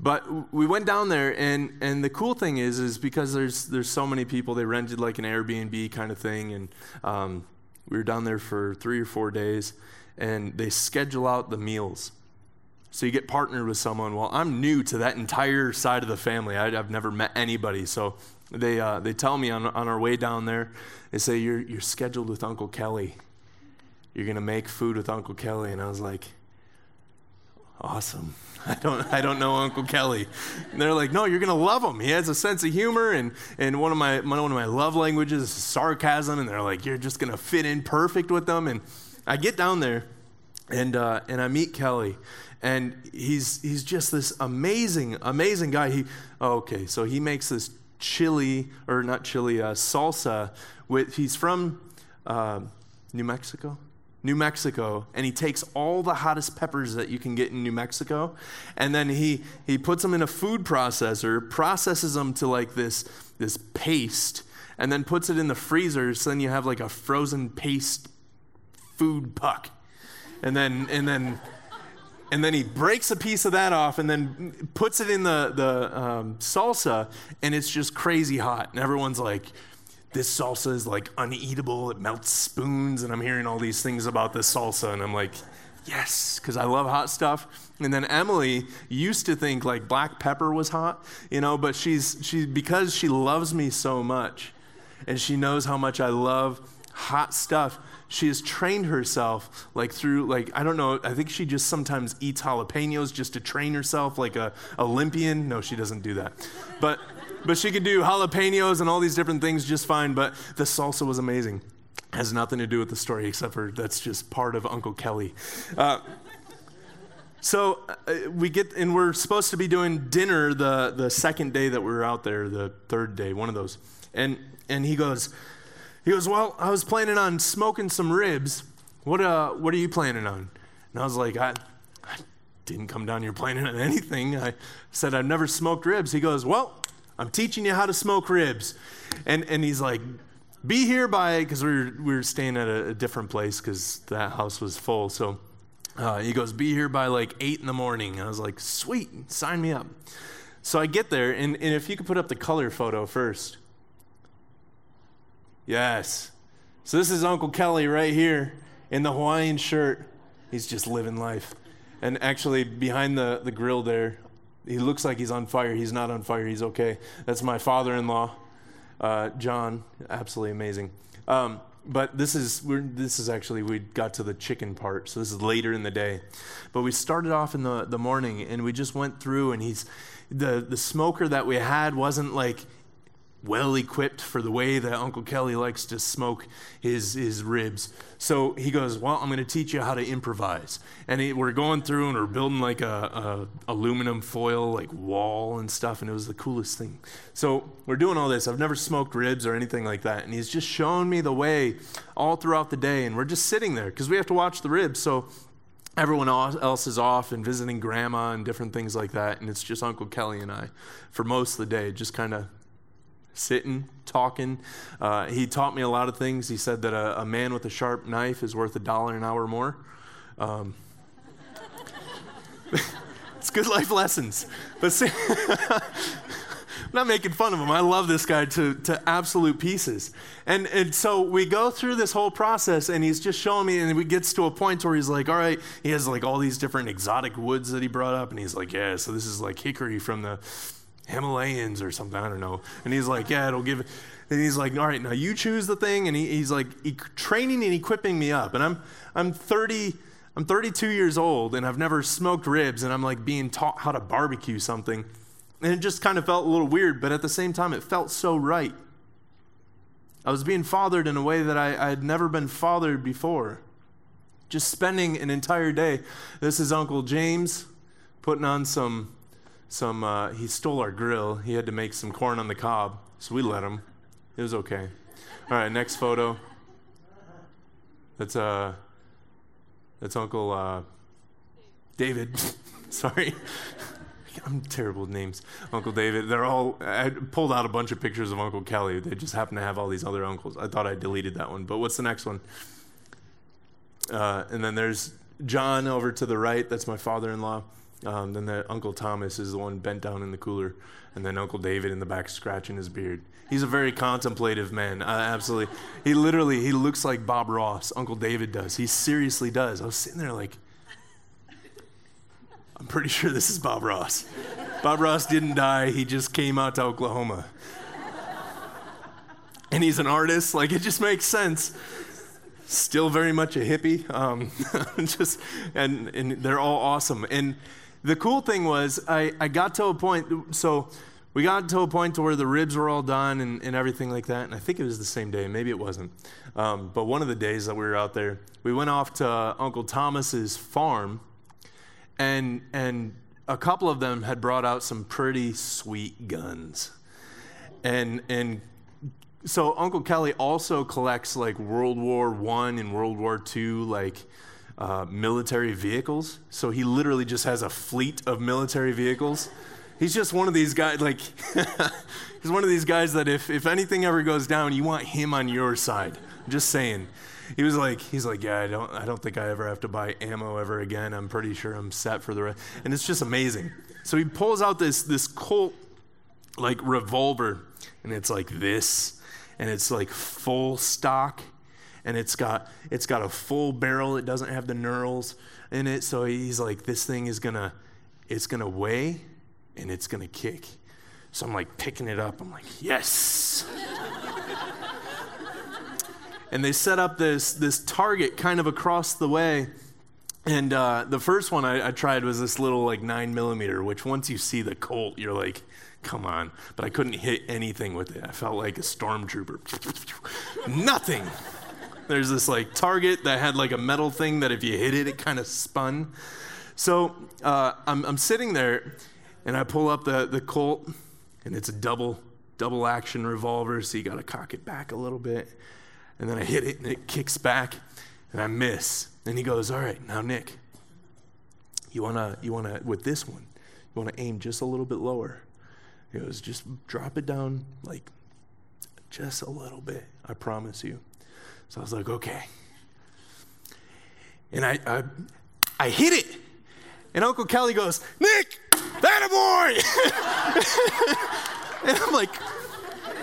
Speaker 2: but we went down there, and, and the cool thing is, is because there's there's so many people, they rented like an Airbnb kind of thing, and um, we were down there for three or four days, and they schedule out the meals. So you get partnered with someone. Well, I'm new to that entire side of the family. I, have never met anybody, so they uh, they tell me on on our way down there, they say you're you're scheduled with Uncle Kelly. You're gonna make food with Uncle Kelly, and I was like, awesome. I don't, I don't know Uncle Kelly. And they're like, no, you're going to love him. He has a sense of humor, and, and one, of my, one of my love languages is sarcasm. And they're like, you're just going to fit in perfect with them. And I get down there, and, uh, and I meet Kelly. And he's, he's just this amazing, amazing guy. He, oh, okay, so he makes this chili, or not chili, uh, salsa. With, he's from uh, New Mexico. New Mexico, and he takes all the hottest peppers that you can get in New Mexico, and then he, he puts them in a food processor, processes them to like this, this paste, and then puts it in the freezer, so then you have like a frozen paste food puck. And then, and then, and then he breaks a piece of that off and then puts it in the, the um, salsa, and it's just crazy hot. And everyone's like, this salsa is like uneatable. It melts spoons. And I'm hearing all these things about this salsa. And I'm like, yes, because I love hot stuff. And then Emily used to think like black pepper was hot, you know, but she's, she, because she loves me so much and she knows how much I love hot stuff, she has trained herself like through like i don't know i think she just sometimes eats jalapenos just to train herself like a olympian no she doesn't do that but but she could do jalapenos and all these different things just fine. But the salsa was amazing. Has nothing to do with the story except for that's just part of Uncle Kelly. Uh, so uh, we get, and we're supposed to be doing dinner the, the second day that we were out there, the third day, one of those. And, and he goes, he goes, well, I was planning on smoking some ribs. What, uh, what are you planning on? And I was like, I, I didn't come down here planning on anything. I said, I've never smoked ribs. He goes, well, I'm teaching you how to smoke ribs. And, and he's like, be here by, because we were, we were staying at a, a different place because that house was full. So uh, he goes, be here by like 8 in the morning. I was like, sweet, sign me up. So I get there, and, and if you could put up the color photo first. Yes. So this is Uncle Kelly right here in the Hawaiian shirt. He's just living life. And actually, behind the, the grill there, he looks like he's on fire. He's not on fire. He's okay. That's my father in law, uh, John. Absolutely amazing. Um, but this is this is actually we got to the chicken part so this is later in the day but we started off in the, the morning and we just went through and he's the the smoker that we had wasn't like well equipped for the way that Uncle Kelly likes to smoke his, his ribs. So he goes, Well, I'm going to teach you how to improvise. And he, we're going through and we're building like a, a, aluminum foil like wall and stuff, and it was the coolest thing. So we're doing all this. I've never smoked ribs or anything like that. And he's just showing me the way all throughout the day. And we're just sitting there because we have to watch the ribs. So everyone else is off and visiting grandma and different things like that. And it's just Uncle Kelly and I for most of the day, just kind of sitting, talking. Uh, he taught me a lot of things. He said that a, a, man with a sharp knife is worth a dollar an hour more. Um, it's good life lessons. But see, I'm not making fun of him. I love this guy to, to absolute pieces. And, and so we go through this whole process, and he's just showing me, and he gets to a point where he's like, all right, he has like all these different exotic woods that he brought up, and he's like, yeah, so this is like hickory from the Himalayas or something. I don't know. And he's like, yeah, it'll give. And he's like, all right, now you choose the thing. And he, he's like he, training and equipping me up. And I'm I'm 30. I'm 32 years old and I've never smoked ribs and I'm like being taught how to barbecue something. And it just kind of felt a little weird, but at the same time, it felt so right. I was being fathered in a way that I, I had never been fathered before. Just spending an entire day. This is Uncle James putting on some some, uh, he stole our grill. He had to make some corn on the cob, so we let him. It was okay. All right, next photo. That's, uh, That's Uncle uh, David. Sorry. I'm terrible with names. Uncle David. They're all. I pulled out a bunch of pictures of Uncle Kelly. They just happen to have all these other uncles. I thought I deleted that one. But what's the next one? Uh, and then there's John over to the right. That's my father-in-law. Um, then the Uncle Thomas is the one bent down in the cooler, and then Uncle David in the back scratching his beard. He's a very contemplative man. Uh, absolutely, he literally he looks like Bob Ross. Uncle David does. He seriously does. I was sitting there like, I'm pretty sure this is Bob Ross. Bob Ross didn't die. He just came out to Oklahoma, and he's an artist. Like it just makes sense still very much a hippie. Um, just and and they're all awesome. And the cool thing was I, I got to a point so we got to a point to where the ribs were all done and, and everything like that. And I think it was the same day, maybe it wasn't. Um, but one of the days that we were out there, we went off to Uncle Thomas's farm, and and a couple of them had brought out some pretty sweet guns. And and so Uncle Kelly also collects like World War One and World War Two like uh, military vehicles. So he literally just has a fleet of military vehicles. He's just one of these guys like he's one of these guys that if if anything ever goes down, you want him on your side. I'm just saying. He was like, he's like, yeah, I don't, I don't think I ever have to buy ammo ever again. I'm pretty sure I'm set for the rest. And it's just amazing. So he pulls out this this Colt like revolver, and it's like this and it's like full stock and it's got it's got a full barrel it doesn't have the knurls in it so he's like this thing is gonna it's gonna weigh and it's gonna kick so i'm like picking it up i'm like yes and they set up this this target kind of across the way and uh, the first one I, I tried was this little like nine millimeter which once you see the colt you're like come on. But I couldn't hit anything with it. I felt like a stormtrooper. Nothing. There's this like target that had like a metal thing that if you hit it, it kind of spun. So uh, I'm, I'm sitting there and I pull up the, the Colt and it's a double, double action revolver. So you got to cock it back a little bit. And then I hit it and it kicks back and I miss. And he goes, all right, now Nick, you wanna, you wanna, with this one, you wanna aim just a little bit lower. He goes, just drop it down like just a little bit, I promise you. So I was like, okay. And I, I, I hit it. And Uncle Kelly goes, Nick, that a boy. and I'm like,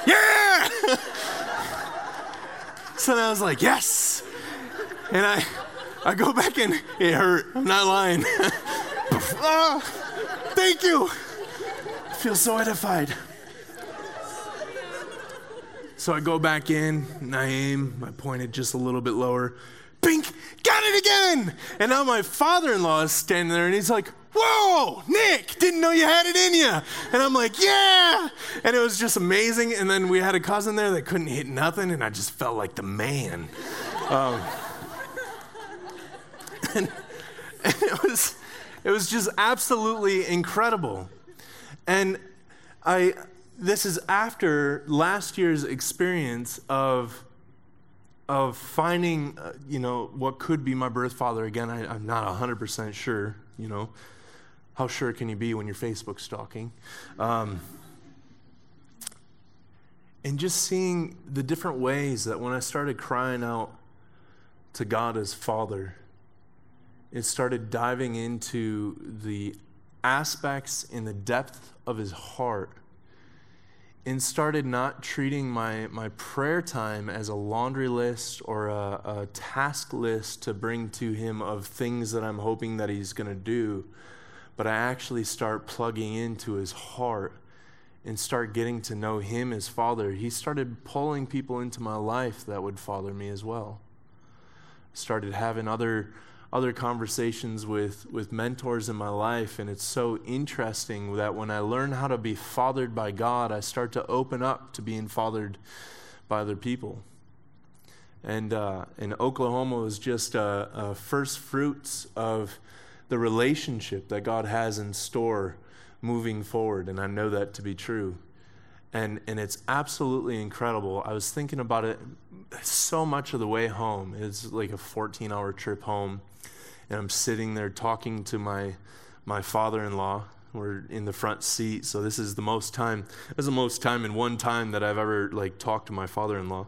Speaker 2: yeah. so then I was like, yes. And I, I go back and it hurt. I'm not lying. oh, thank you I feel so edified. So I go back in and I aim, I point it just a little bit lower. Bink, got it again! And now my father in law is standing there and he's like, Whoa, Nick, didn't know you had it in you. And I'm like, Yeah! And it was just amazing. And then we had a cousin there that couldn't hit nothing, and I just felt like the man. Um, and, and it was, it was just absolutely incredible. And I, this is after last year's experience of, of finding, uh, you know, what could be my birth father again. I, I'm not 100% sure, you know. How sure can you be when you're Facebook stalking? Um, and just seeing the different ways that when I started crying out to God as Father, it started diving into the aspects in the depth of his heart and started not treating my, my prayer time as a laundry list or a, a task list to bring to him of things that I'm hoping that he's going to do, but I actually start plugging into his heart and start getting to know him as father. He started pulling people into my life that would father me as well. Started having other other conversations with, with mentors in my life, and it's so interesting that when I learn how to be fathered by God, I start to open up to being fathered by other people. And, uh, and Oklahoma was just a, a first fruits of the relationship that God has in store moving forward, and I know that to be true. And, and it's absolutely incredible. I was thinking about it so much of the way home. It's like a 14 hour trip home and I'm sitting there talking to my, my father in law. We're in the front seat, so this is the most time. This is the most time in one time that I've ever like talked to my father-in-law.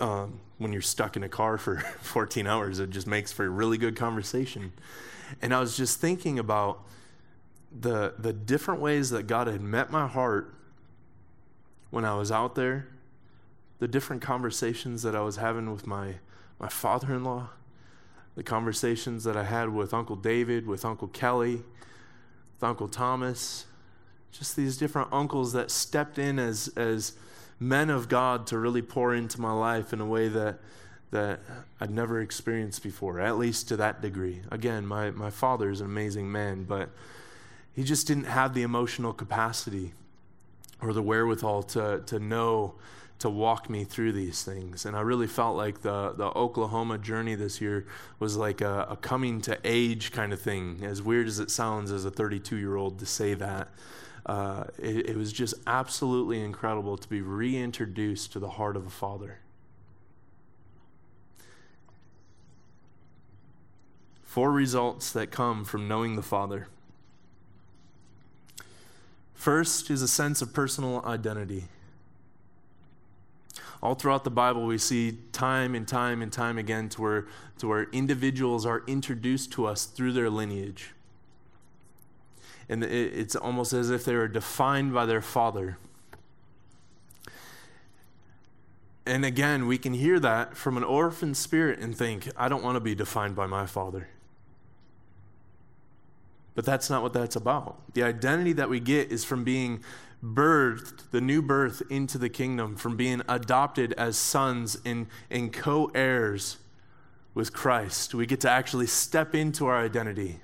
Speaker 2: Um, when you're stuck in a car for 14 hours, it just makes for a really good conversation. And I was just thinking about the the different ways that God had met my heart when I was out there, the different conversations that I was having with my my father-in-law, the conversations that I had with Uncle David, with Uncle Kelly, with Uncle Thomas, just these different uncles that stepped in as as men of God to really pour into my life in a way that that I'd never experienced before, at least to that degree. Again, my, my father is an amazing man, but he just didn't have the emotional capacity or the wherewithal to, to know to walk me through these things. And I really felt like the, the Oklahoma journey this year was like a, a coming to age kind of thing, as weird as it sounds as a 32 year old to say that. Uh, it, it was just absolutely incredible to be reintroduced to the heart of a father. Four results that come from knowing the Father. First is a sense of personal identity. All throughout the Bible, we see time and time and time again to where, to where individuals are introduced to us through their lineage. And it's almost as if they were defined by their father. And again, we can hear that from an orphan spirit and think, I don't want to be defined by my father. But that's not what that's about. The identity that we get is from being birthed, the new birth into the kingdom, from being adopted as sons and, and co heirs with Christ. We get to actually step into our identity.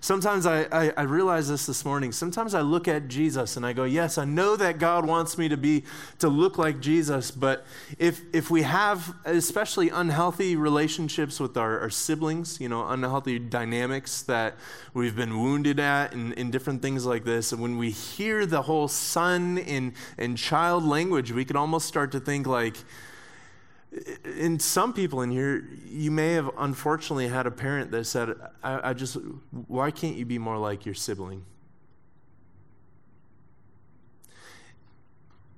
Speaker 2: Sometimes I, I, I, realize this this morning. Sometimes I look at Jesus and I go, yes, I know that God wants me to be, to look like Jesus, but if, if we have especially unhealthy relationships with our, our siblings, you know, unhealthy dynamics that we've been wounded at and, and different things like this, and when we hear the whole son and, and child language, we can almost start to think like, in some people in here, you may have unfortunately had a parent that said, I, I, just, why can't you be more like your sibling?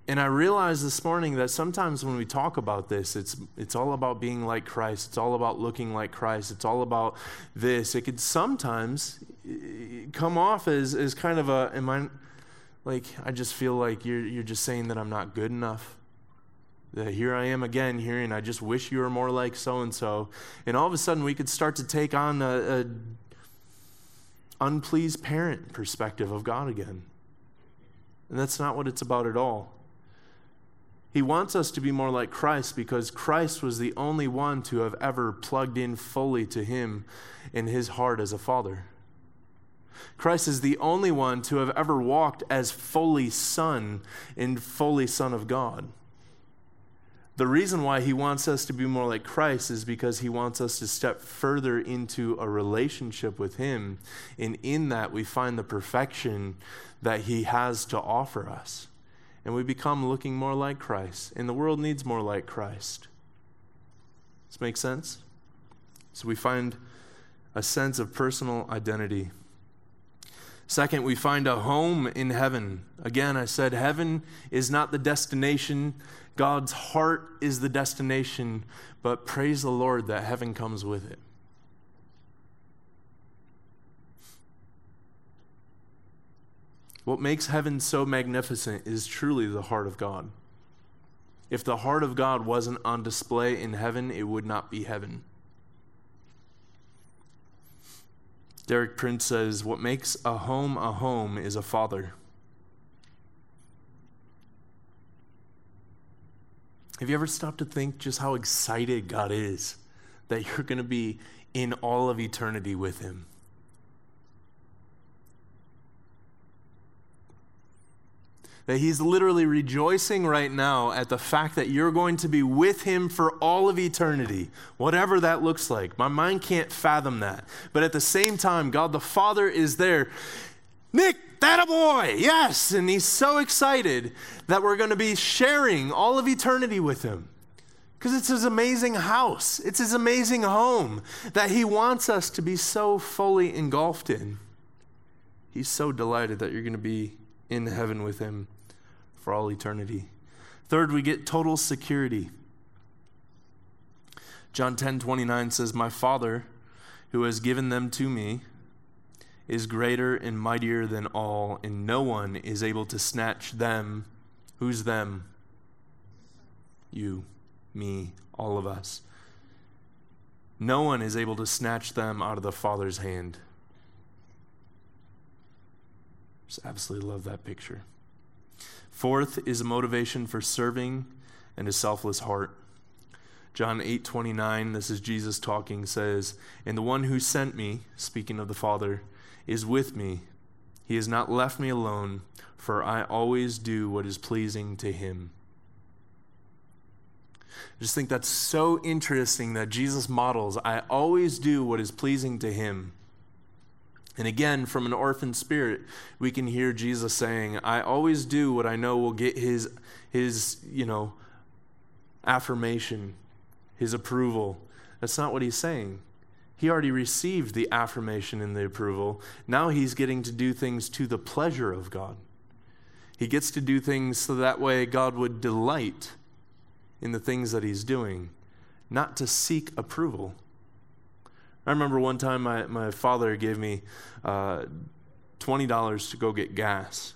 Speaker 2: And I realized this morning that sometimes when we talk about this, it's, it's all about being like Christ. It's all about looking like Christ. It's all about this. It could sometimes eh, come off as, as kind of a, am I, like, I just feel like you're, you're just saying that I'm not good enough here I am again hearing, I just wish you were more like so and so. And all of a sudden, we could start to take on a, a unpleased parent perspective of God again. And that's not what it's about at all. He wants us to be more like Christ because Christ was the only one to have ever plugged in fully to Him in His heart as a father. Christ is the only one to have ever walked as fully Son and fully Son of God. The reason why he wants us to be more like Christ is because he wants us to step further into a relationship with him. And in that, we find the perfection that he has to offer us. And we become looking more like Christ. And the world needs more like Christ. Does this make sense? So we find a sense of personal identity. Second, we find a home in heaven. Again, I said heaven is not the destination God's heart is the destination, but praise the Lord that heaven comes with it. What makes heaven so magnificent is truly the heart of God. If the heart of God wasn't on display in heaven, it would not be heaven. Derek Prince says, What makes a home a home is a father. Have you ever stopped to think just how excited God is that you're going to be in all of eternity with Him? That He's literally rejoicing right now at the fact that you're going to be with Him for all of eternity, whatever that looks like. My mind can't fathom that. But at the same time, God the Father is there. Nick, that a boy, yes. And he's so excited that we're going to be sharing all of eternity with him. Because it's his amazing house, it's his amazing home that he wants us to be so fully engulfed in. He's so delighted that you're going to be in heaven with him for all eternity. Third, we get total security. John 10 29 says, My Father, who has given them to me, is greater and mightier than all, and no one is able to snatch them. Who's them? You, me, all of us. No one is able to snatch them out of the Father's hand. Just absolutely love that picture. Fourth is a motivation for serving and a selfless heart. John 8 29, this is Jesus talking, says, And the one who sent me, speaking of the Father, is with me. He has not left me alone, for I always do what is pleasing to him. I just think that's so interesting that Jesus models, I always do what is pleasing to him. And again, from an orphan spirit, we can hear Jesus saying, I always do what I know will get his, his you know, affirmation, his approval. That's not what he's saying. He already received the affirmation and the approval. Now he's getting to do things to the pleasure of God. He gets to do things so that way God would delight in the things that he's doing, not to seek approval. I remember one time my, my father gave me uh, $20 to go get gas.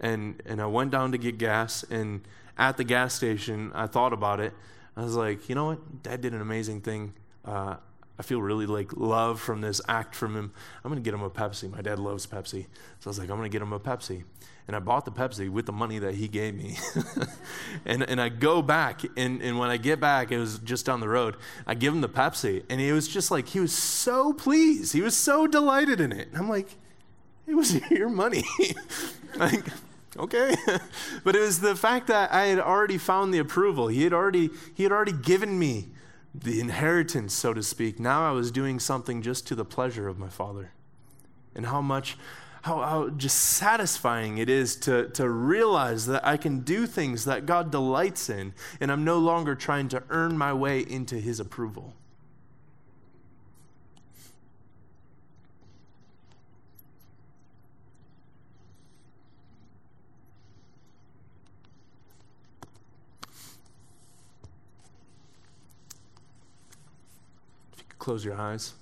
Speaker 2: And, and I went down to get gas, and at the gas station, I thought about it. I was like, you know what? Dad did an amazing thing. Uh, I feel really like love from this act from him. I'm going to get him a Pepsi. My dad loves Pepsi. So I was like, I'm going to get him a Pepsi. And I bought the Pepsi with the money that he gave me. and, and I go back, and, and when I get back, it was just down the road. I give him the Pepsi, and he was just like, he was so pleased. He was so delighted in it. And I'm like, it was your money. like, okay but it was the fact that i had already found the approval he had already he had already given me the inheritance so to speak now i was doing something just to the pleasure of my father and how much how, how just satisfying it is to, to realize that I can do things that God delights in, and I'm no longer trying to earn my way into His approval. Close your eyes.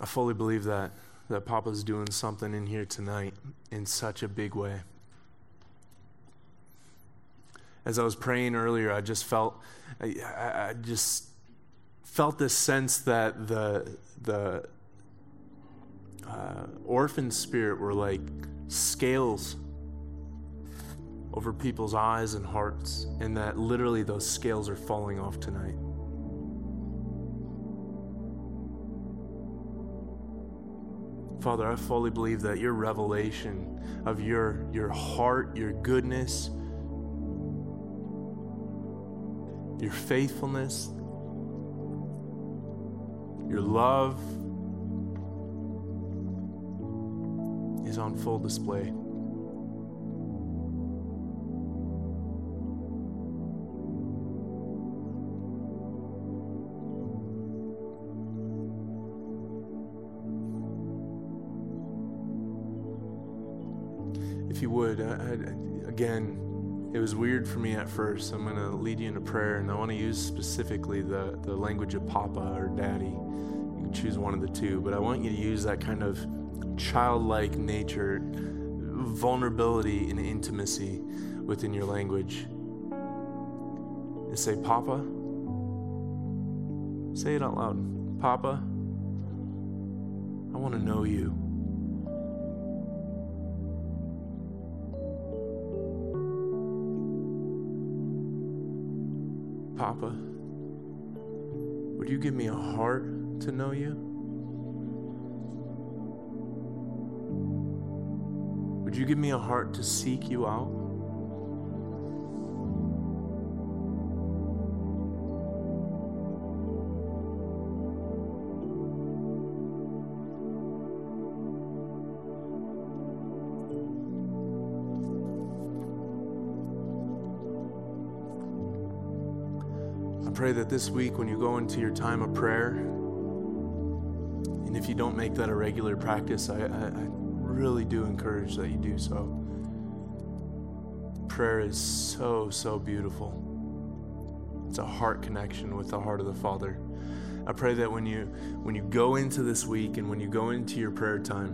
Speaker 2: I fully believe that that Papa's doing something in here tonight in such a big way. As I was praying earlier, I just felt, I, I just felt this sense that the the uh, orphan spirit were like scales over people's eyes and hearts, and that literally those scales are falling off tonight. Father, I fully believe that your revelation of your, your heart, your goodness, your faithfulness, your love is on full display. Would, I, I, again, it was weird for me at first. I'm going to lead you into prayer, and I want to use specifically the, the language of Papa or Daddy. You can choose one of the two, but I want you to use that kind of childlike nature, vulnerability, and intimacy within your language. And say, Papa. Say it out loud. Papa, I want to know you. Papa, would you give me a heart to know you? Would you give me a heart to seek you out? Pray that this week, when you go into your time of prayer, and if you don't make that a regular practice, I, I, I really do encourage that you do so. Prayer is so, so beautiful. It's a heart connection with the heart of the Father. I pray that when you when you go into this week and when you go into your prayer time,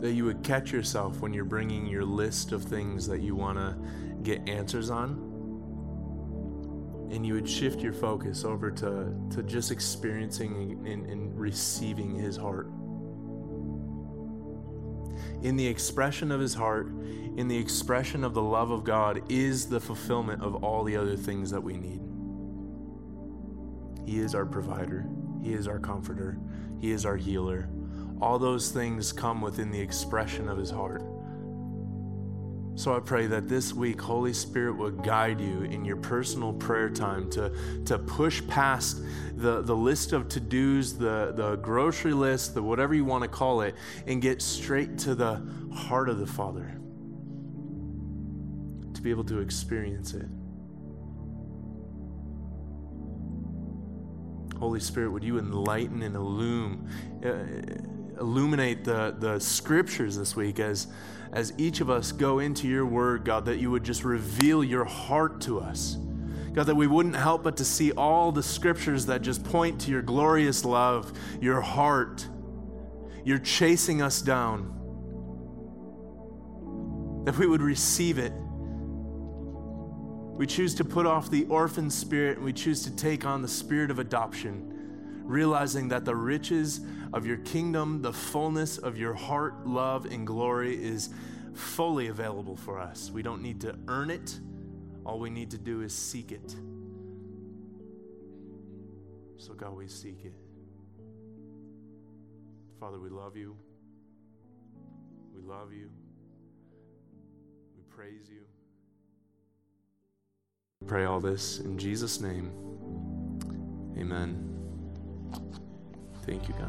Speaker 2: that you would catch yourself when you're bringing your list of things that you want to get answers on and you would shift your focus over to, to just experiencing and, and receiving his heart. In the expression of his heart, in the expression of the love of God, is the fulfillment of all the other things that we need. He is our provider, He is our comforter, He is our healer. All those things come within the expression of His heart. So I pray that this week, Holy Spirit would guide you in your personal prayer time to, to push past the, the list of to dos, the, the grocery list, the whatever you want to call it, and get straight to the heart of the Father to be able to experience it. Holy Spirit, would you enlighten and illumine, uh, illuminate the, the scriptures this week as, as each of us go into your word, God, that you would just reveal your heart to us. God, that we wouldn't help but to see all the scriptures that just point to your glorious love, your heart. You're chasing us down. That we would receive it. We choose to put off the orphan spirit and we choose to take on the spirit of adoption, realizing that the riches of your kingdom, the fullness of your heart, love, and glory is fully available for us. We don't need to earn it, all we need to do is seek it. So, God, we seek it. Father, we love you. We love you. We praise you. Pray all this in Jesus' name. Amen. Thank you, God.